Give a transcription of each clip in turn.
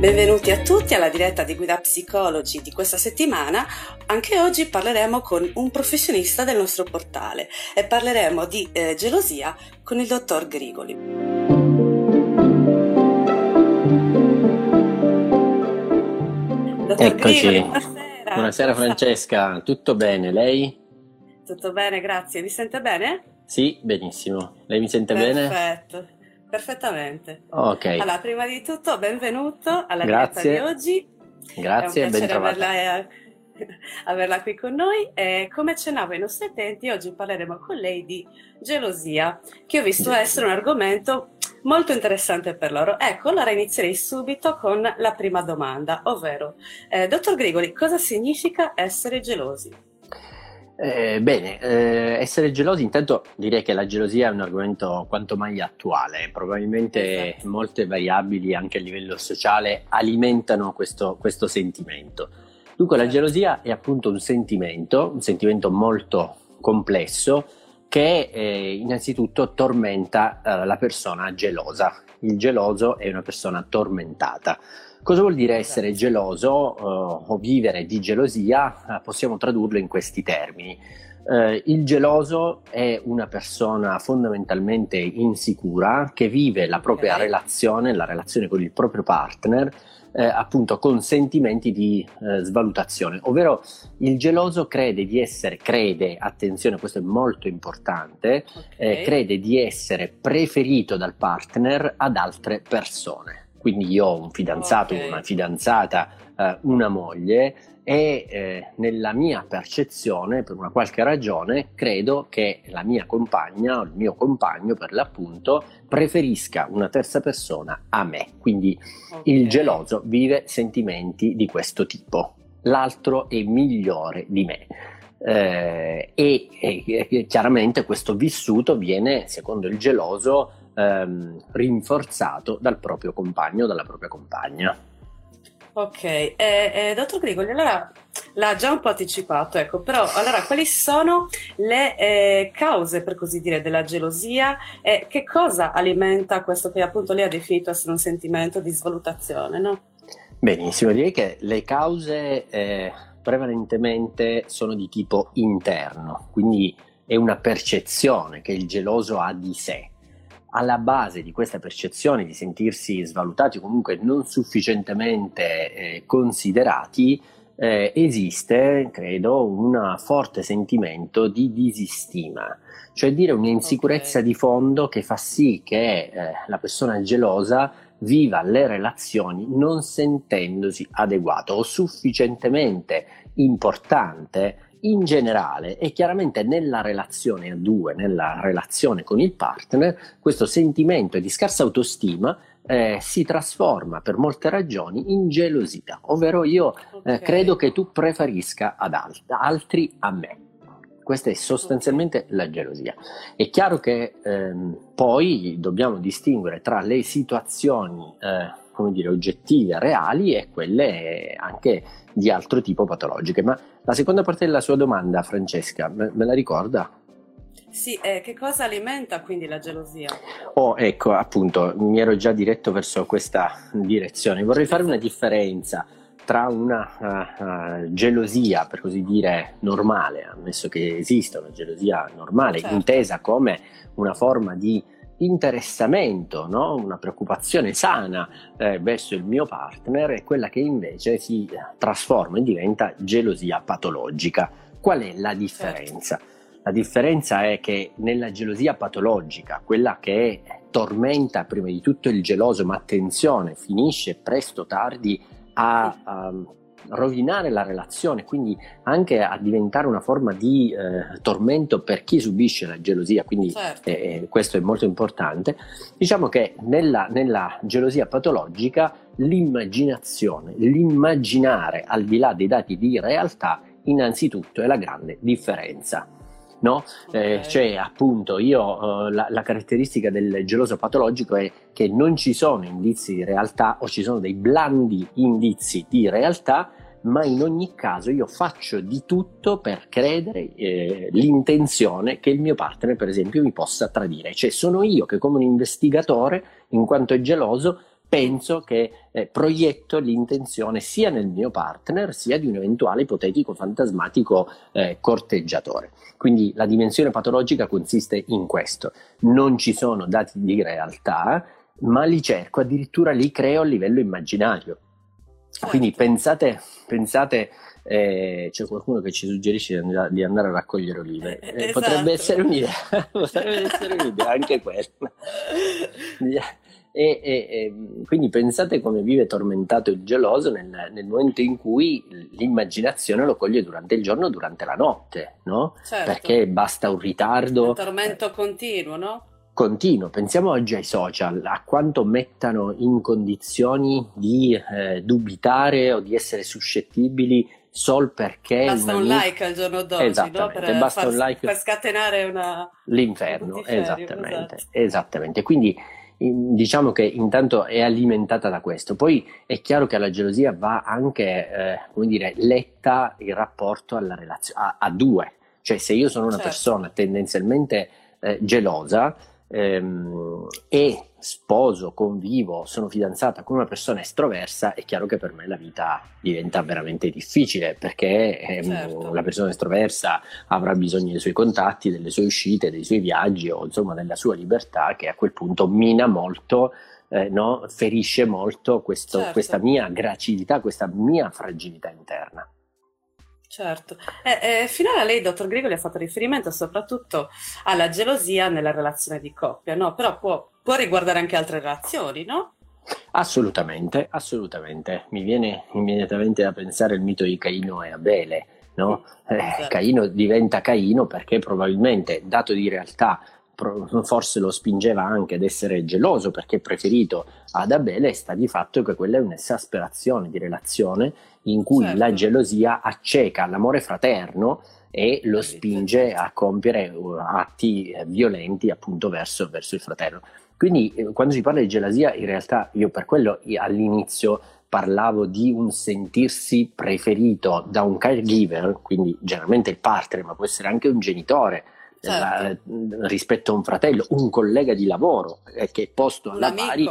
Benvenuti a tutti alla diretta di Guida Psicologi di questa settimana. Anche oggi parleremo con un professionista del nostro portale e parleremo di eh, gelosia con il dottor Grigoli. Dottor Eccoci. Grigoli, buonasera. Buonasera Francesca, tutto bene? Lei? Tutto bene, grazie. Mi sente bene? Sì, benissimo. Lei mi sente Perfetto. bene? Perfetto. Perfettamente. Ok. Allora, prima di tutto, benvenuto alla Grazie. di oggi. Grazie, È un piacere averla, averla, qui con noi. E come accennavo ai nostri utenti, oggi parleremo con lei di gelosia, che ho visto essere un argomento molto interessante per loro. Ecco, allora inizierei subito con la prima domanda, ovvero, eh, dottor Grigoli, cosa significa essere gelosi? Eh, bene, eh, essere gelosi, intanto direi che la gelosia è un argomento quanto mai attuale, probabilmente esatto. molte variabili anche a livello sociale alimentano questo, questo sentimento. Dunque certo. la gelosia è appunto un sentimento, un sentimento molto complesso che eh, innanzitutto tormenta eh, la persona gelosa. Il geloso è una persona tormentata. Cosa vuol dire essere geloso uh, o vivere di gelosia? Uh, possiamo tradurlo in questi termini. Uh, il geloso è una persona fondamentalmente insicura che vive la propria okay. relazione, la relazione con il proprio partner, eh, appunto con sentimenti di eh, svalutazione, ovvero il geloso crede di essere, crede, attenzione, questo è molto importante, okay. eh, crede di essere preferito dal partner ad altre persone. Quindi io ho un fidanzato, okay. una fidanzata, eh, una moglie e eh, nella mia percezione, per una qualche ragione, credo che la mia compagna o il mio compagno, per l'appunto, preferisca una terza persona a me. Quindi okay. il geloso vive sentimenti di questo tipo. L'altro è migliore di me. Eh, e, e, e chiaramente questo vissuto viene, secondo il geloso, ehm, rinforzato dal proprio compagno o dalla propria compagna. Ok, eh, eh, dottor Grigoli, allora l'ha già un po' anticipato, ecco, però allora quali sono le eh, cause, per così dire, della gelosia e che cosa alimenta questo che appunto lei ha definito essere un sentimento di svalutazione, no? Benissimo, direi che le cause eh, prevalentemente sono di tipo interno, quindi è una percezione che il geloso ha di sé alla base di questa percezione di sentirsi svalutati o comunque non sufficientemente eh, considerati, eh, esiste, credo, un forte sentimento di disistima, cioè dire un'insicurezza okay. di fondo che fa sì che eh, la persona gelosa viva le relazioni non sentendosi adeguato o sufficientemente importante in generale e chiaramente nella relazione a due, nella relazione con il partner, questo sentimento di scarsa autostima eh, si trasforma per molte ragioni in gelosia, ovvero io eh, okay. eh, credo che tu preferisca ad alt- altri a me. Questa è sostanzialmente la gelosia. È chiaro che ehm, poi dobbiamo distinguere tra le situazioni eh, come dire, oggettive, reali e quelle anche di altro tipo patologiche. Ma la seconda parte della sua domanda, Francesca, me, me la ricorda? Sì, eh, che cosa alimenta quindi la gelosia? Oh, ecco, appunto, mi ero già diretto verso questa direzione. Vorrei fare una differenza tra una uh, uh, gelosia, per così dire, normale, ammesso che esista una gelosia normale, certo. intesa come una forma di interessamento, no? una preoccupazione sana eh, verso il mio partner è quella che invece si trasforma e diventa gelosia patologica. Qual è la differenza? Certo. La differenza è che nella gelosia patologica, quella che tormenta prima di tutto il geloso, ma attenzione, finisce presto o tardi a, a rovinare la relazione, quindi anche a diventare una forma di eh, tormento per chi subisce la gelosia, quindi certo. eh, eh questo è molto importante. Diciamo che nella, nella gelosia patologica l'immaginazione, l'immaginare al di là dei dati di realtà, innanzitutto è la grande differenza. No? Okay. Eh, cioè, appunto, io eh, la, la, caratteristica del geloso patologico è che non ci sono indizi di realtà o ci sono dei blandi indizi di realtà, ma in ogni caso io faccio di tutto per credere eh, l'intenzione che il mio partner, per esempio, mi possa tradire. Cioè, sono io che, come un investigatore, in quanto è geloso, penso che eh, proietto l'intenzione sia nel mio partner sia di un eventuale ipotetico fantasmatico eh, corteggiatore. Quindi la dimensione patologica consiste in questo. Non ci sono dati di realtà, ma li cerco, addirittura li creo a livello immaginario. Quindi certo. pensate, pensate eh, c'è qualcuno che ci suggerisce di andare a raccogliere olive. Eh, esatto. Potrebbe essere un'idea, potrebbe essere un'idea anche quella. E, e, e, quindi pensate come vive tormentato il geloso nel, nel, momento in cui l'immaginazione lo coglie durante il giorno, durante la notte, no? Certo. Perché basta un ritardo. Un tormento continuo, no? Continuo. Pensiamo oggi ai social, a quanto mettano in condizioni di eh, dubitare o di essere suscettibili sol perché basta un like al giorno d'oggi no? per, basta far, un like per scatenare una... l'inferno esattamente, esatto. esattamente quindi diciamo che intanto è alimentata da questo. Poi è chiaro che alla gelosia va anche, eh, come dire, letta il rapporto alla relazione, a, a, due. Cioè se io sono una certo. persona tendenzialmente eh, gelosa, ehm, e sposo, convivo, sono fidanzata con una persona estroversa, è chiaro che per me la vita diventa veramente difficile perché ehm, certo. la persona estroversa avrà bisogno dei suoi contatti, delle sue uscite, dei suoi viaggi o insomma della sua libertà che a quel punto mina molto. Eh, no? ferisce molto questo, certo. questa mia gracilità, questa mia fragilità interna. Certo, eh, eh, finora lei, dottor Grigoli, ha fatto riferimento soprattutto alla gelosia nella relazione di coppia, no? Però può, può riguardare anche altre relazioni, no? Assolutamente, assolutamente. Mi viene immediatamente da pensare il mito di Caino e Abele, no? Eh, esatto. Caino diventa Caino perché probabilmente, dato di realtà, forse lo spingeva anche ad essere geloso perché preferito ad Abele, sta di fatto che quella è un'esasperazione di relazione in cui certo. la gelosia acceca l'amore fraterno e lo spinge a compiere uh, atti eh, violenti appunto verso, verso il fratello. Quindi eh, quando si parla di gelosia, in realtà io per quello all'inizio parlavo di un sentirsi preferito da un caregiver, quindi generalmente il partner, ma può essere anche un genitore, certo. la, rispetto a un fratello, un collega di lavoro eh, che è posto alla pari,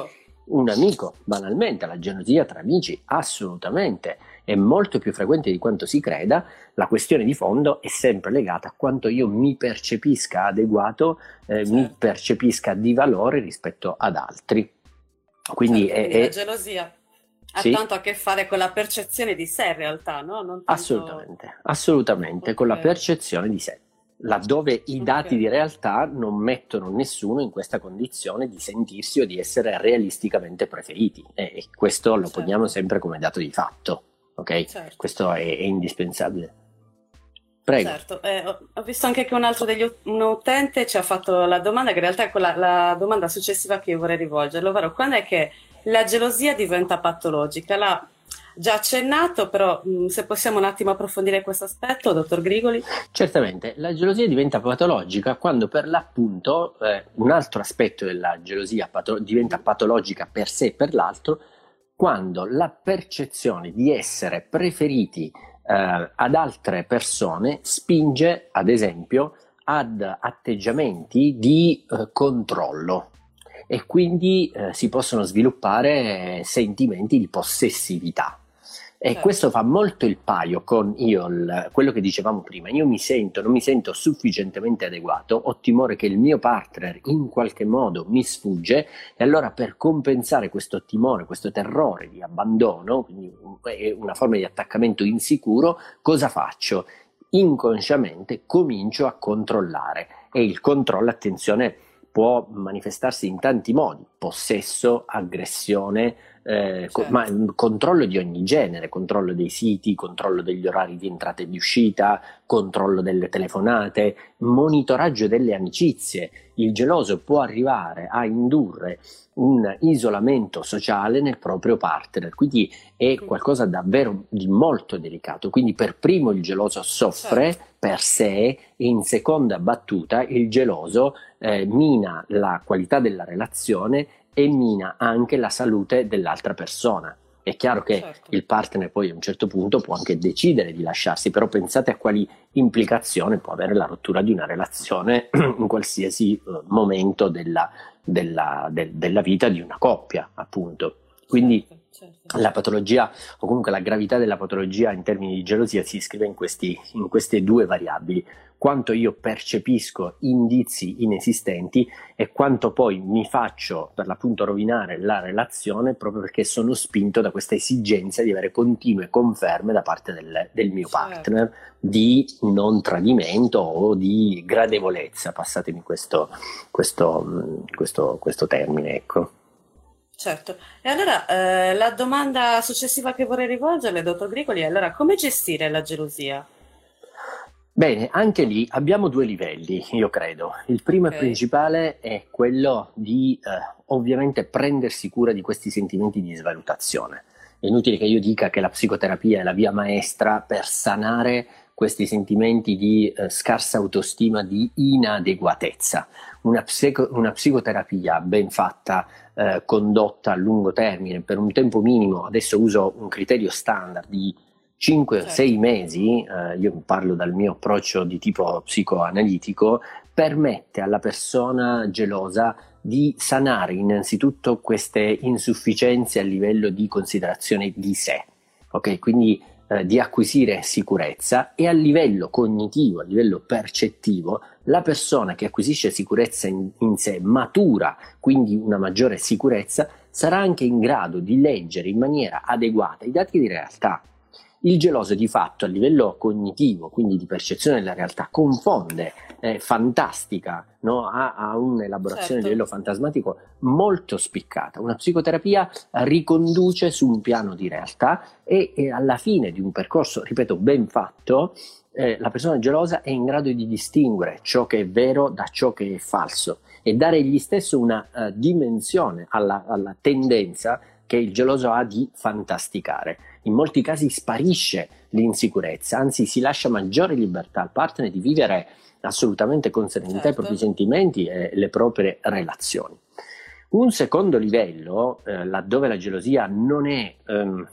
un amico, banalmente, la gelosia tra amici, assolutamente è molto più frequente di quanto si creda, la questione di fondo è sempre legata a quanto io mi percepisca adeguato, eh, certo. mi percepisca di valore rispetto ad altri. Quindi, certo, quindi è, la gelosia ha sì? tanto a che fare con la percezione di sé in realtà, no? Tanto... Assolutamente, assolutamente, okay. con la percezione di sé laddove i dati okay. di realtà non mettono nessuno in questa condizione di sentirsi o di essere realisticamente preferiti e, questo lo certo. poniamo sempre come dato di fatto ok? Certo. Questo è, è, indispensabile. Prego. Certo, eh, ho visto anche che un altro degli un utente ci ha fatto la domanda, che in realtà è quella, la domanda successiva che io vorrei rivolgerle, ovvero quando è che la gelosia diventa patologica? L'ha già accennato, però mh, se possiamo un attimo approfondire questo aspetto, dottor Grigoli. Certamente, la gelosia diventa patologica quando per l'appunto eh, un altro aspetto della gelosia pato- diventa patologica per sé e per l'altro, quando la percezione di essere preferiti eh, ad altre persone spinge, ad esempio, ad atteggiamenti di eh, controllo e quindi eh, si possono sviluppare sentimenti di possessività. E certo. questo fa molto il paio con io, il, quello che dicevamo prima. Io mi sento, non mi sento sufficientemente adeguato, ho timore che il mio partner in qualche modo mi sfugge e allora per compensare questo timore, questo terrore di abbandono, quindi una forma di attaccamento insicuro, cosa faccio? Inconsciamente comincio a controllare e il controllo, attenzione, può manifestarsi in tanti modi, possesso, aggressione, eh, certo. ma controllo di ogni genere, controllo dei siti, controllo degli orari di entrata e di uscita, controllo delle telefonate, monitoraggio delle amicizie. Il geloso può arrivare a indurre un isolamento sociale nel proprio partner, quindi è qualcosa davvero di molto delicato. Quindi per primo il geloso soffre certo. per sé e in seconda battuta il geloso eh, mina la qualità della relazione e mina anche la salute dell'altra persona. È chiaro che certo. il partner poi a un certo punto può anche decidere di lasciarsi, però pensate a quali implicazioni può avere la rottura di una relazione in qualsiasi uh, momento della, della, de, della, vita di una coppia, appunto. Quindi certo, certo. la patologia o comunque la gravità della patologia in termini di gelosia si iscrive in, questi, in queste due variabili quanto io percepisco indizi inesistenti e quanto poi mi faccio per l'appunto rovinare la relazione proprio perché sono spinto da questa esigenza di avere continue conferme da parte del, del mio certo. partner di non tradimento o di gradevolezza, passatemi questo, questo, questo, questo termine. Ecco. Certo, e allora eh, la domanda successiva che vorrei rivolgerle, dottor Grigoli, è allora come gestire la gelosia? Bene, anche lì abbiamo due livelli, io credo. Il primo okay. e principale è quello di eh, ovviamente prendersi cura di questi sentimenti di svalutazione. È inutile che io dica che la psicoterapia è la via maestra per sanare questi sentimenti di eh, scarsa autostima, di inadeguatezza. Una, psico- una psicoterapia ben fatta, eh, condotta a lungo termine per un tempo minimo, adesso uso un criterio standard di 5-6 certo. mesi, eh, io parlo dal mio approccio di tipo psicoanalitico, permette alla persona gelosa di sanare innanzitutto queste insufficienze a livello di considerazione di sé, ok? Quindi eh, di acquisire sicurezza e a livello cognitivo, a livello percettivo, la persona che acquisisce sicurezza in, in sé matura, quindi una maggiore sicurezza, sarà anche in grado di leggere in maniera adeguata i dati di realtà il geloso di fatto a livello cognitivo, quindi di percezione della realtà, confonde eh, fantastica, no? ha, ha, un'elaborazione certo. a livello fantasmatico molto spiccata. Una psicoterapia riconduce su un piano di realtà e, e alla fine di un percorso, ripeto, ben fatto, eh, la persona gelosa è in grado di distinguere ciò che è vero da ciò che è falso e dare egli stesso una uh, dimensione alla, alla tendenza che il geloso ha di fantasticare. In molti casi sparisce l'insicurezza, anzi si lascia maggiore libertà al partner di vivere assolutamente con serenità certo. i propri sentimenti e le proprie relazioni. Un secondo livello, eh, laddove la gelosia non è ehm,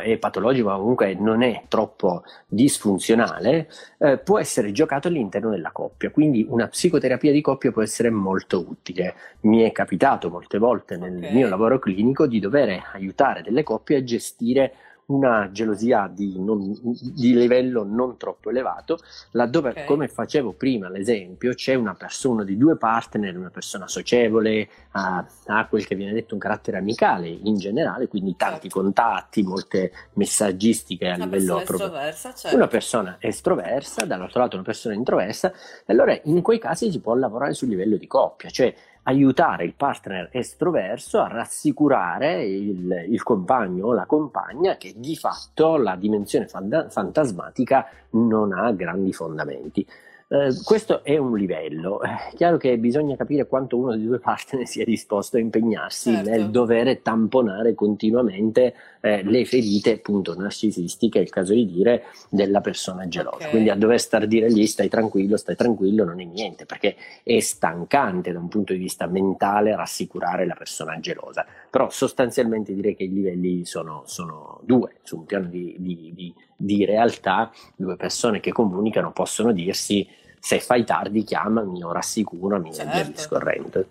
è patologico, ma comunque non è troppo disfunzionale, eh, può essere giocato all'interno della coppia. Quindi una psicoterapia di coppia può essere molto utile. Mi è capitato molte volte nel okay. mio lavoro clinico di dover aiutare delle coppie a gestire una gelosia di, non, di, livello non troppo elevato, laddove, okay. come facevo prima l'esempio, c'è una persona di due partner, una persona socievole, ha, ha, quel che viene detto un carattere amicale in generale, quindi tanti certo. contatti, molte messaggistiche a una livello proprio. Certo. Una persona estroversa, dall'altro lato una persona introversa, e allora in quei casi si può lavorare sul livello di coppia, cioè aiutare il partner estroverso a rassicurare il, il, compagno o la compagna che di fatto la dimensione fantasmatica non ha grandi fondamenti. Eh, questo è un livello. È chiaro che bisogna capire quanto uno dei due partner sia disposto a impegnarsi certo. nel dover tamponare continuamente eh, le ferite appunto narcisistiche, è il caso di dire, della persona gelosa. Okay. Quindi a dover star dire lì stai tranquillo, stai tranquillo non è niente, perché è stancante da un punto di vista mentale rassicurare la persona gelosa. Però sostanzialmente direi che i livelli sono, sono due, su un piano di, di, di, di realtà, due persone che comunicano possono dirsi se fai tardi chiamami o rassicurami certo. e via discorrendo.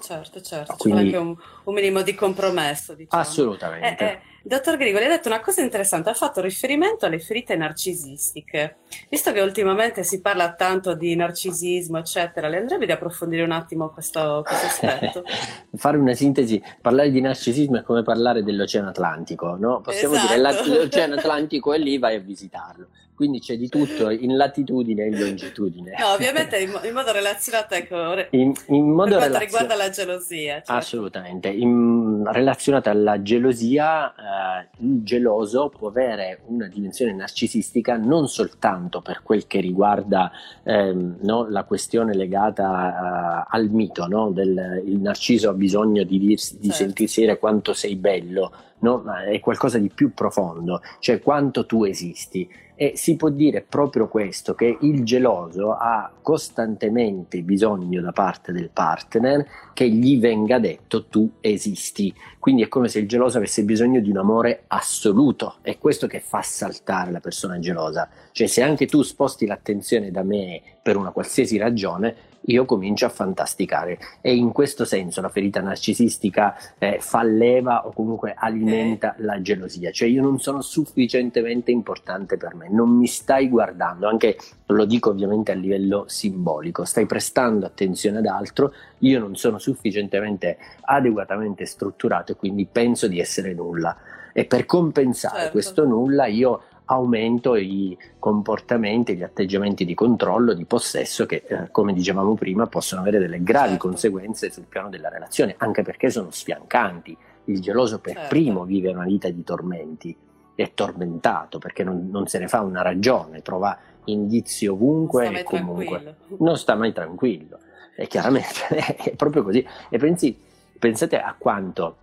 Certo, certo, Quindi, c'è anche un, un, minimo di compromesso. Diciamo. Assolutamente. Eh, eh, dottor Grigoli, ha detto una cosa interessante, ha fatto riferimento alle ferite narcisistiche. Visto che ultimamente si parla tanto di narcisismo, eccetera, le andrebbe di approfondire un attimo questo, questo aspetto? Fare una sintesi, parlare di narcisismo è come parlare dell'Oceano Atlantico, no? Possiamo esatto. dire l'Oceano Atlantico è lì, vai a visitarlo quindi c'è di tutto in latitudine e in longitudine. No, ovviamente in, in modo relazionato ecco, in, in modo per quanto riguarda la gelosia. Certo. Assolutamente, in, relazionato alla gelosia, eh, il geloso può avere una dimensione narcisistica non soltanto per quel che riguarda ehm, no, la questione legata uh, al mito, no? del il narciso ha bisogno di, dirsi, di certo. sentirsi dire quanto sei bello, no? ma è qualcosa di più profondo, cioè quanto tu esisti e si può dire proprio questo, che il geloso ha costantemente bisogno da parte del partner che gli venga detto tu esisti. Quindi è come se il geloso avesse bisogno di un amore assoluto. È questo che fa saltare la persona gelosa. Cioè se anche tu sposti l'attenzione da me per una qualsiasi ragione, io comincio a fantasticare e in questo senso la ferita narcisistica eh, fa leva o comunque alimenta eh. la gelosia, cioè io non sono sufficientemente importante per me, non mi stai guardando, anche lo dico ovviamente a livello simbolico, stai prestando attenzione ad altro, io non sono sufficientemente adeguatamente strutturato e quindi penso di essere nulla e per compensare certo. questo nulla io aumento i comportamenti, gli atteggiamenti di controllo, di possesso che, eh, come dicevamo prima, possono avere delle gravi certo. conseguenze sul piano della relazione, anche perché sono sfiancanti. Il geloso per certo. primo vive una vita di tormenti, è tormentato perché non, non se ne fa una ragione, trova indizi ovunque e comunque tranquillo. non sta mai tranquillo. E chiaramente è proprio così. E pensi, pensate a quanto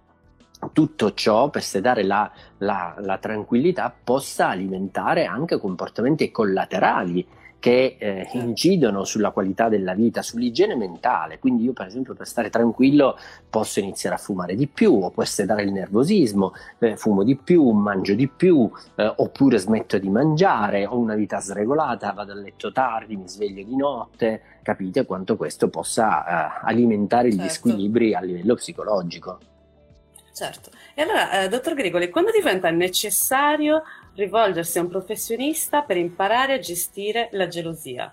tutto ciò per sedare la, la, la, tranquillità possa alimentare anche comportamenti collaterali che eh, certo. incidono sulla qualità della vita, sull'igiene mentale. Quindi io per esempio per stare tranquillo posso iniziare a fumare di più, o può sedare il nervosismo, eh, fumo di più, mangio di più, eh, oppure smetto di mangiare, ho una vita sregolata, vado a letto tardi, mi sveglio di notte. Capite quanto questo possa eh, alimentare certo. gli squilibri a livello psicologico. Certo. E allora, eh, dottor Grigoli, quando diventa necessario rivolgersi a un professionista per imparare a gestire la gelosia?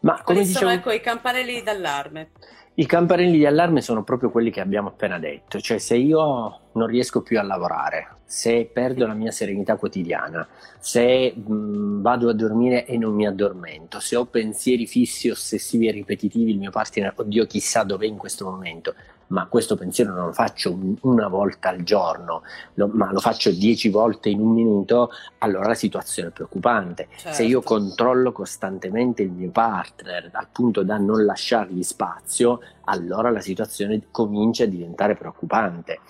Ma come Quali diciamo... sono ecco, i campanelli d'allarme? I campanelli di allarme sono proprio quelli che abbiamo appena detto, cioè se io non riesco più a lavorare, se perdo la mia serenità quotidiana, se mh, vado a dormire e non mi addormento, se ho pensieri fissi, ossessivi e ripetitivi, il mio partner, oddio chissà dov'è in questo momento, ma questo pensiero non lo faccio una volta al giorno, lo, ma lo faccio dieci volte in un minuto, allora la situazione è preoccupante. Certo. Se io controllo costantemente il mio partner al punto da non lasciargli spazio, allora la situazione comincia a diventare preoccupante.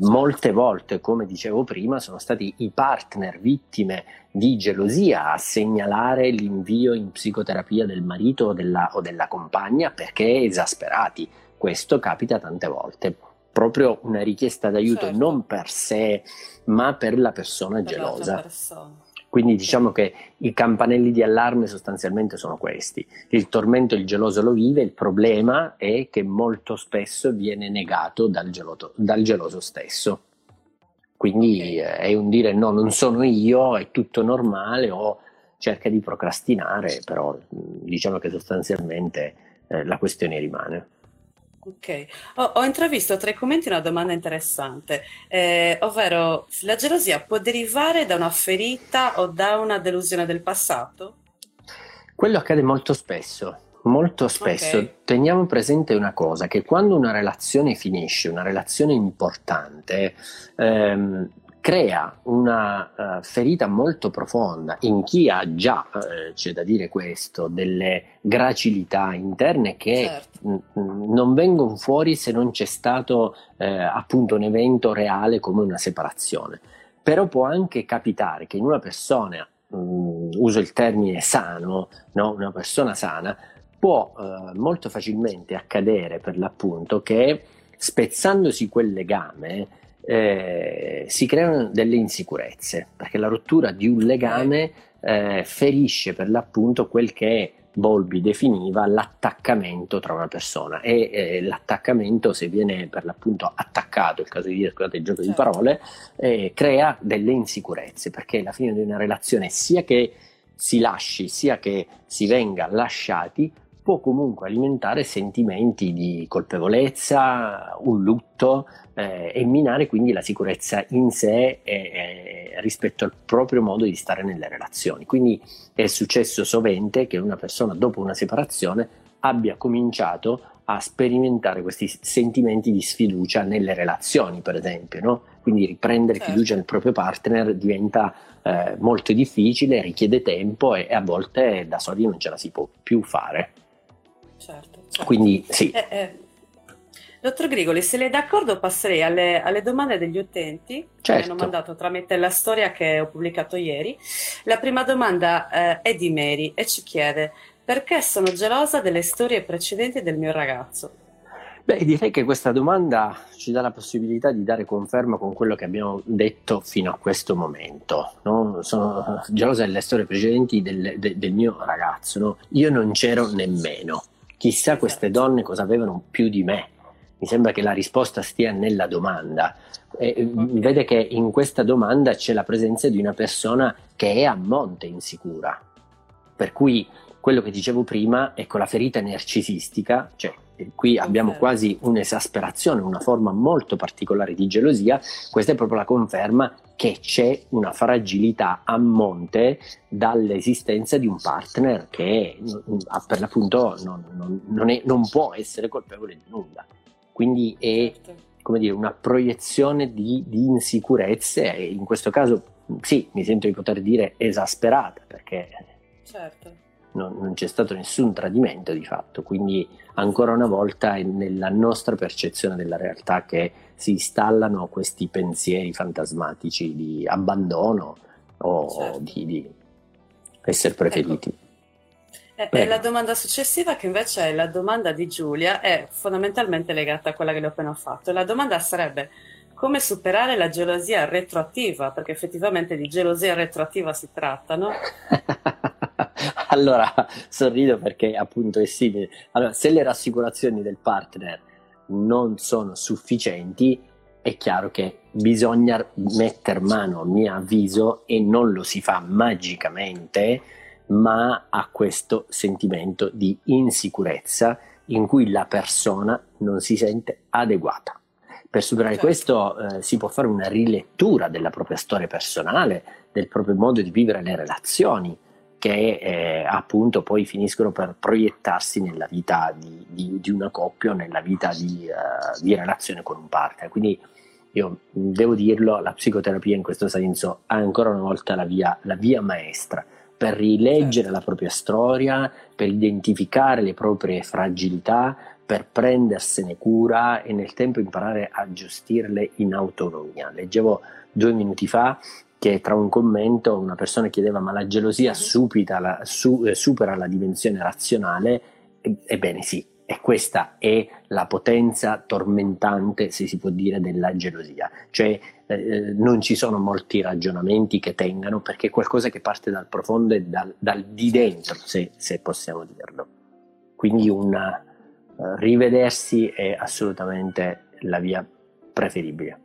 Molte volte, come dicevo prima, sono stati i partner vittime di gelosia a segnalare l'invio in psicoterapia del marito o della, o della compagna perché esasperati questo capita tante volte, proprio una richiesta d'aiuto certo. non per sé, ma per la persona per gelosa. Persona. Quindi diciamo che i campanelli di allarme sostanzialmente sono questi. Il tormento il geloso lo vive, il problema è che molto spesso viene negato dal, geloto, dal geloso stesso. Quindi okay. è un dire no, non sono io, è tutto normale o cerca di procrastinare, però diciamo che sostanzialmente eh, la questione rimane. Ok, ho, ho intravisto tra i commenti una domanda interessante, eh, ovvero la gelosia può derivare da una ferita o da una delusione del passato? Quello accade molto spesso, molto spesso. Okay. Teniamo presente una cosa, che quando una relazione finisce, una relazione importante, ehm, crea una uh, ferita molto profonda in chi ha già, uh, c'è da dire questo, delle gracilità interne che certo. n- non vengono fuori se non c'è stato uh, appunto un evento reale come una separazione. Però può anche capitare che in una persona, mh, uso il termine sano, no? una persona sana, può molto facilmente accadere per l'appunto che spezzandosi quel legame eh, si creano delle insicurezze, perché la rottura di un legame eh, ferisce per l'appunto quel che Bolby definiva l'attaccamento tra una persona e eh, l'attaccamento se viene per l'appunto attaccato, il caso di dire scusate il gioco certo. di parole, eh, crea delle insicurezze perché la fine di una relazione sia che si lasci sia che si venga lasciati può comunque alimentare sentimenti di colpevolezza, un lutto eh, e minare quindi la sicurezza in sé e, rispetto al proprio modo di stare nelle relazioni. Quindi è successo sovente che una persona dopo una separazione abbia cominciato a sperimentare questi sentimenti di sfiducia nelle relazioni, per esempio, no? Quindi riprendere certo. fiducia nel proprio partner diventa eh, molto difficile, richiede tempo e, e a volte da soli non ce la si può più fare. Certo, certo. Quindi sì. Eh, eh. Dottor Grigoli, se lei è d'accordo passerei alle, alle domande degli utenti certo. che mi hanno certo. mandato tramite la storia che ho pubblicato ieri. La prima domanda eh, è di Mary e ci chiede perché sono gelosa delle storie precedenti del mio ragazzo? Beh, direi che questa domanda ci dà la possibilità di dare conferma con quello che abbiamo detto fino a questo momento. No? Sono gelosa delle storie precedenti del, de, del mio ragazzo. No? Io non c'ero nemmeno. Chissà queste donne cosa avevano più di me. Mi sembra che la risposta stia nella domanda. E, okay. Vede che in questa domanda c'è la presenza di una persona che è a monte insicura. Per cui quello che dicevo prima, ecco la ferita narcisistica, cioè qui abbiamo quasi un'esasperazione, una forma molto particolare di gelosia, questa è proprio la conferma che c'è una fragilità a monte dall'esistenza di un partner che per l'appunto non, non, non, è, non può essere colpevole di nulla. Quindi è certo. come dire, una proiezione di, di insicurezze e in questo caso sì, mi sento di poter dire esasperata perché certo non, non, c'è stato nessun tradimento di fatto, quindi ancora una volta è nella nostra percezione della realtà che si installano questi pensieri fantasmatici di abbandono o certo. di, di, essere preferiti. Ecco. Eh, la domanda successiva, che invece è la domanda di Giulia, è fondamentalmente legata a quella che le ho appena fatto. La domanda sarebbe come superare la gelosia retroattiva, perché effettivamente di gelosia retroattiva si tratta, no? allora sorrido perché appunto è simile. Allora, se le rassicurazioni del partner non sono sufficienti, è chiaro che bisogna mettere mano, a mio avviso, e non lo si fa magicamente, ma a questo sentimento di insicurezza in cui la persona non si sente adeguata. Per superare certo. questo eh, si può fare una rilettura della propria storia personale, del proprio modo di vivere le relazioni, che eh, appunto poi finiscono per proiettarsi nella vita di, di, di una coppia o nella vita di, uh, di, relazione con un partner. Quindi io devo dirlo, la psicoterapia in questo senso ha ancora una volta la via, la via maestra per rileggere certo. la propria storia, per identificare le proprie fragilità, per prendersene cura e nel tempo imparare a gestirle in autonomia. Leggevo due minuti fa che tra un commento una persona chiedeva ma la gelosia la, su, eh, supera la dimensione razionale? Ebbene sì, e questa è la potenza tormentante, se si può dire, della gelosia. Cioè eh, non ci sono molti ragionamenti che tengano perché è qualcosa che parte dal profondo e dal, dal di dentro, se, se, possiamo dirlo. Quindi un uh, rivedersi è assolutamente la via preferibile.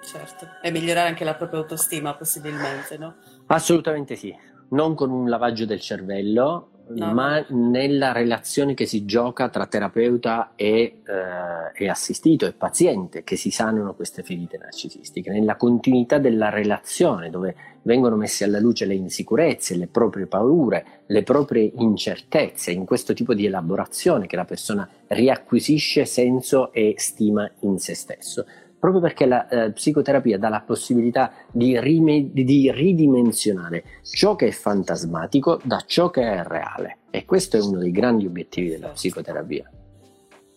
Certo, e migliorare anche la propria autostima possibilmente, no? Assolutamente sì, non con un lavaggio del cervello, ma nella relazione che si gioca tra terapeuta e, eh, e, assistito e paziente che si sanano queste ferite narcisistiche, nella continuità della relazione dove vengono messe alla luce le insicurezze, le proprie paure, le proprie incertezze, in questo tipo di elaborazione che la persona riacquisisce senso e stima in se stesso proprio perché la eh, psicoterapia dà la possibilità di, rime- di, ridimensionare ciò che è fantasmatico da ciò che è reale. E questo è uno dei grandi obiettivi della psicoterapia.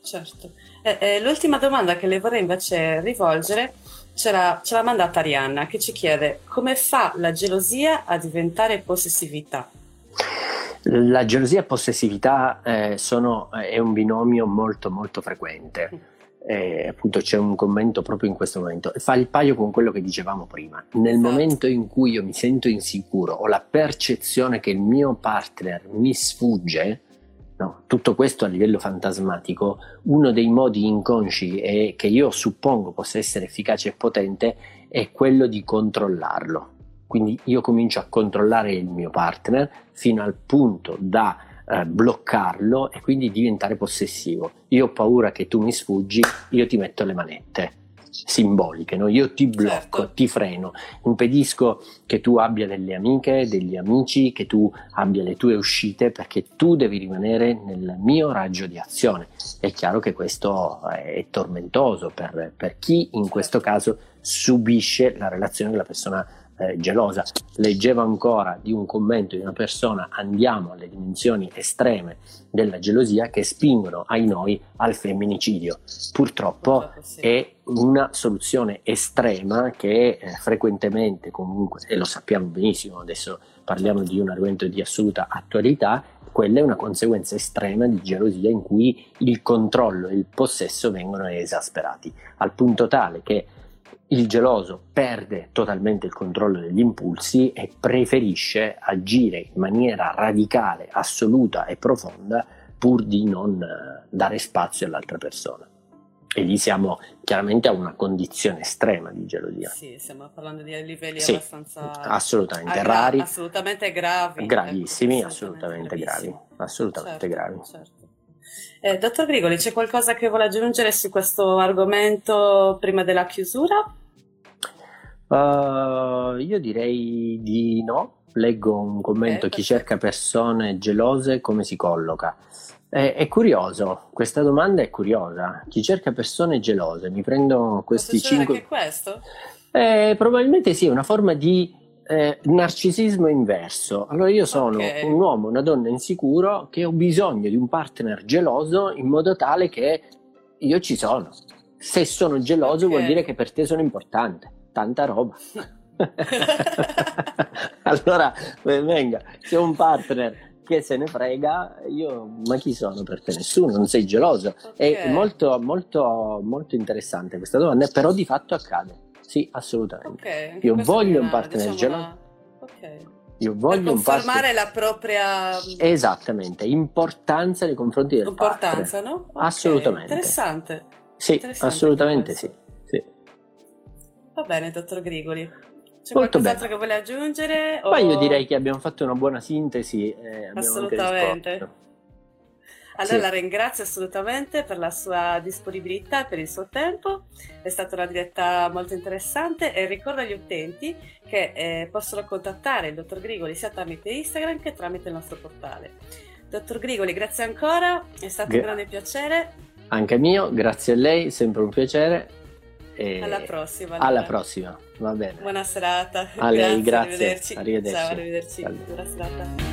Certo. Eh, eh, l'ultima domanda che le vorrei invece rivolgere ce l'ha, ce l'ha mandata Arianna che ci chiede come fa la gelosia a diventare possessività? La gelosia e possessività eh, sono, eh, è un binomio molto molto frequente. Eh, appunto c'è un commento proprio in questo momento, fa il paio con quello che dicevamo prima. Nel esatto. momento in cui io mi sento insicuro, ho la percezione che il mio partner mi sfugge, no, tutto questo a livello fantasmatico, uno dei modi inconsci e che io suppongo possa essere efficace e potente è quello di controllarlo. Quindi io comincio a controllare il mio partner fino al punto da eh, bloccarlo e quindi diventare possessivo. Io ho paura che tu mi sfuggi, io ti metto le manette simboliche, no? io ti blocco, certo. ti freno, impedisco che tu abbia delle amiche, degli amici, che tu abbia le tue uscite perché tu devi rimanere nel mio raggio di azione. È chiaro che questo è tormentoso per, per chi in questo caso subisce la relazione con la persona eh, gelosa. Leggevo ancora di un commento di una persona andiamo alle dimensioni estreme della gelosia che spingono ai noi al femminicidio. Purtroppo è una soluzione estrema che eh, frequentemente comunque, e lo sappiamo benissimo, adesso parliamo di un argomento di assoluta attualità, quella è una conseguenza estrema di gelosia in cui il controllo e il possesso vengono esasperati, al punto tale che il geloso perde totalmente il controllo degli impulsi e preferisce agire in maniera radicale, assoluta e profonda pur di non eh, dare spazio all'altra persona. E lì siamo chiaramente a una condizione estrema di gelosia. Sì, stiamo parlando di livelli sì, abbastanza assolutamente rari, assolutamente gravi, gravissimi, ecco, assolutamente, assolutamente gravi, assolutamente certo, gravi. Certo. Eh, dottor Grigoli, c'è qualcosa che vuole aggiungere su questo argomento prima della chiusura? Uh, io direi di no. Leggo un commento: okay, chi cerca persone gelose come si colloca? È, è, curioso, questa domanda è curiosa. Chi cerca persone gelose? Mi prendo questi cinque. Anche questo? Eh, probabilmente sì, è una forma di eh, narcisismo inverso. Allora io sono okay. un uomo, una donna insicuro che ho bisogno di un partner geloso in modo tale che io ci sono. Se sono geloso okay. vuol dire che per te sono importante tanta roba. allora, venga, se un partner che se ne frega, io, ma chi sono per te? Nessuno, non sei geloso. Okay. È molto, molto, molto interessante questa domanda, però di fatto accade. Sì, assolutamente. Okay, io voglio un partner diciamo. Una... Okay. Io voglio per confermare la propria esattamente importanza nei confronti del importanza, partner. no? Okay. Assolutamente. Interessante. Sì, Interessante assolutamente sì. Va bene, dottor Grigoli. C'è Molto qualcos'altro bene. che vuole aggiungere? O... Ma io direi che abbiamo fatto una buona sintesi. Eh, assolutamente. Allora sì. la ringrazio assolutamente per la sua disponibilità e per il suo tempo, è stata una diretta molto interessante e ricordo agli utenti che eh, possono contattare il dottor Grigoli sia tramite Instagram che tramite il nostro portale. Dottor Grigoli, grazie ancora, è stato Gra- un grande piacere. Anche mio, grazie a lei, sempre un piacere e alla prossima. Allora. Alla prossima, va bene. Buona serata. A lei, grazie. Arrivederci. Arrivederci. Ciao, arrivederci. Buona serata.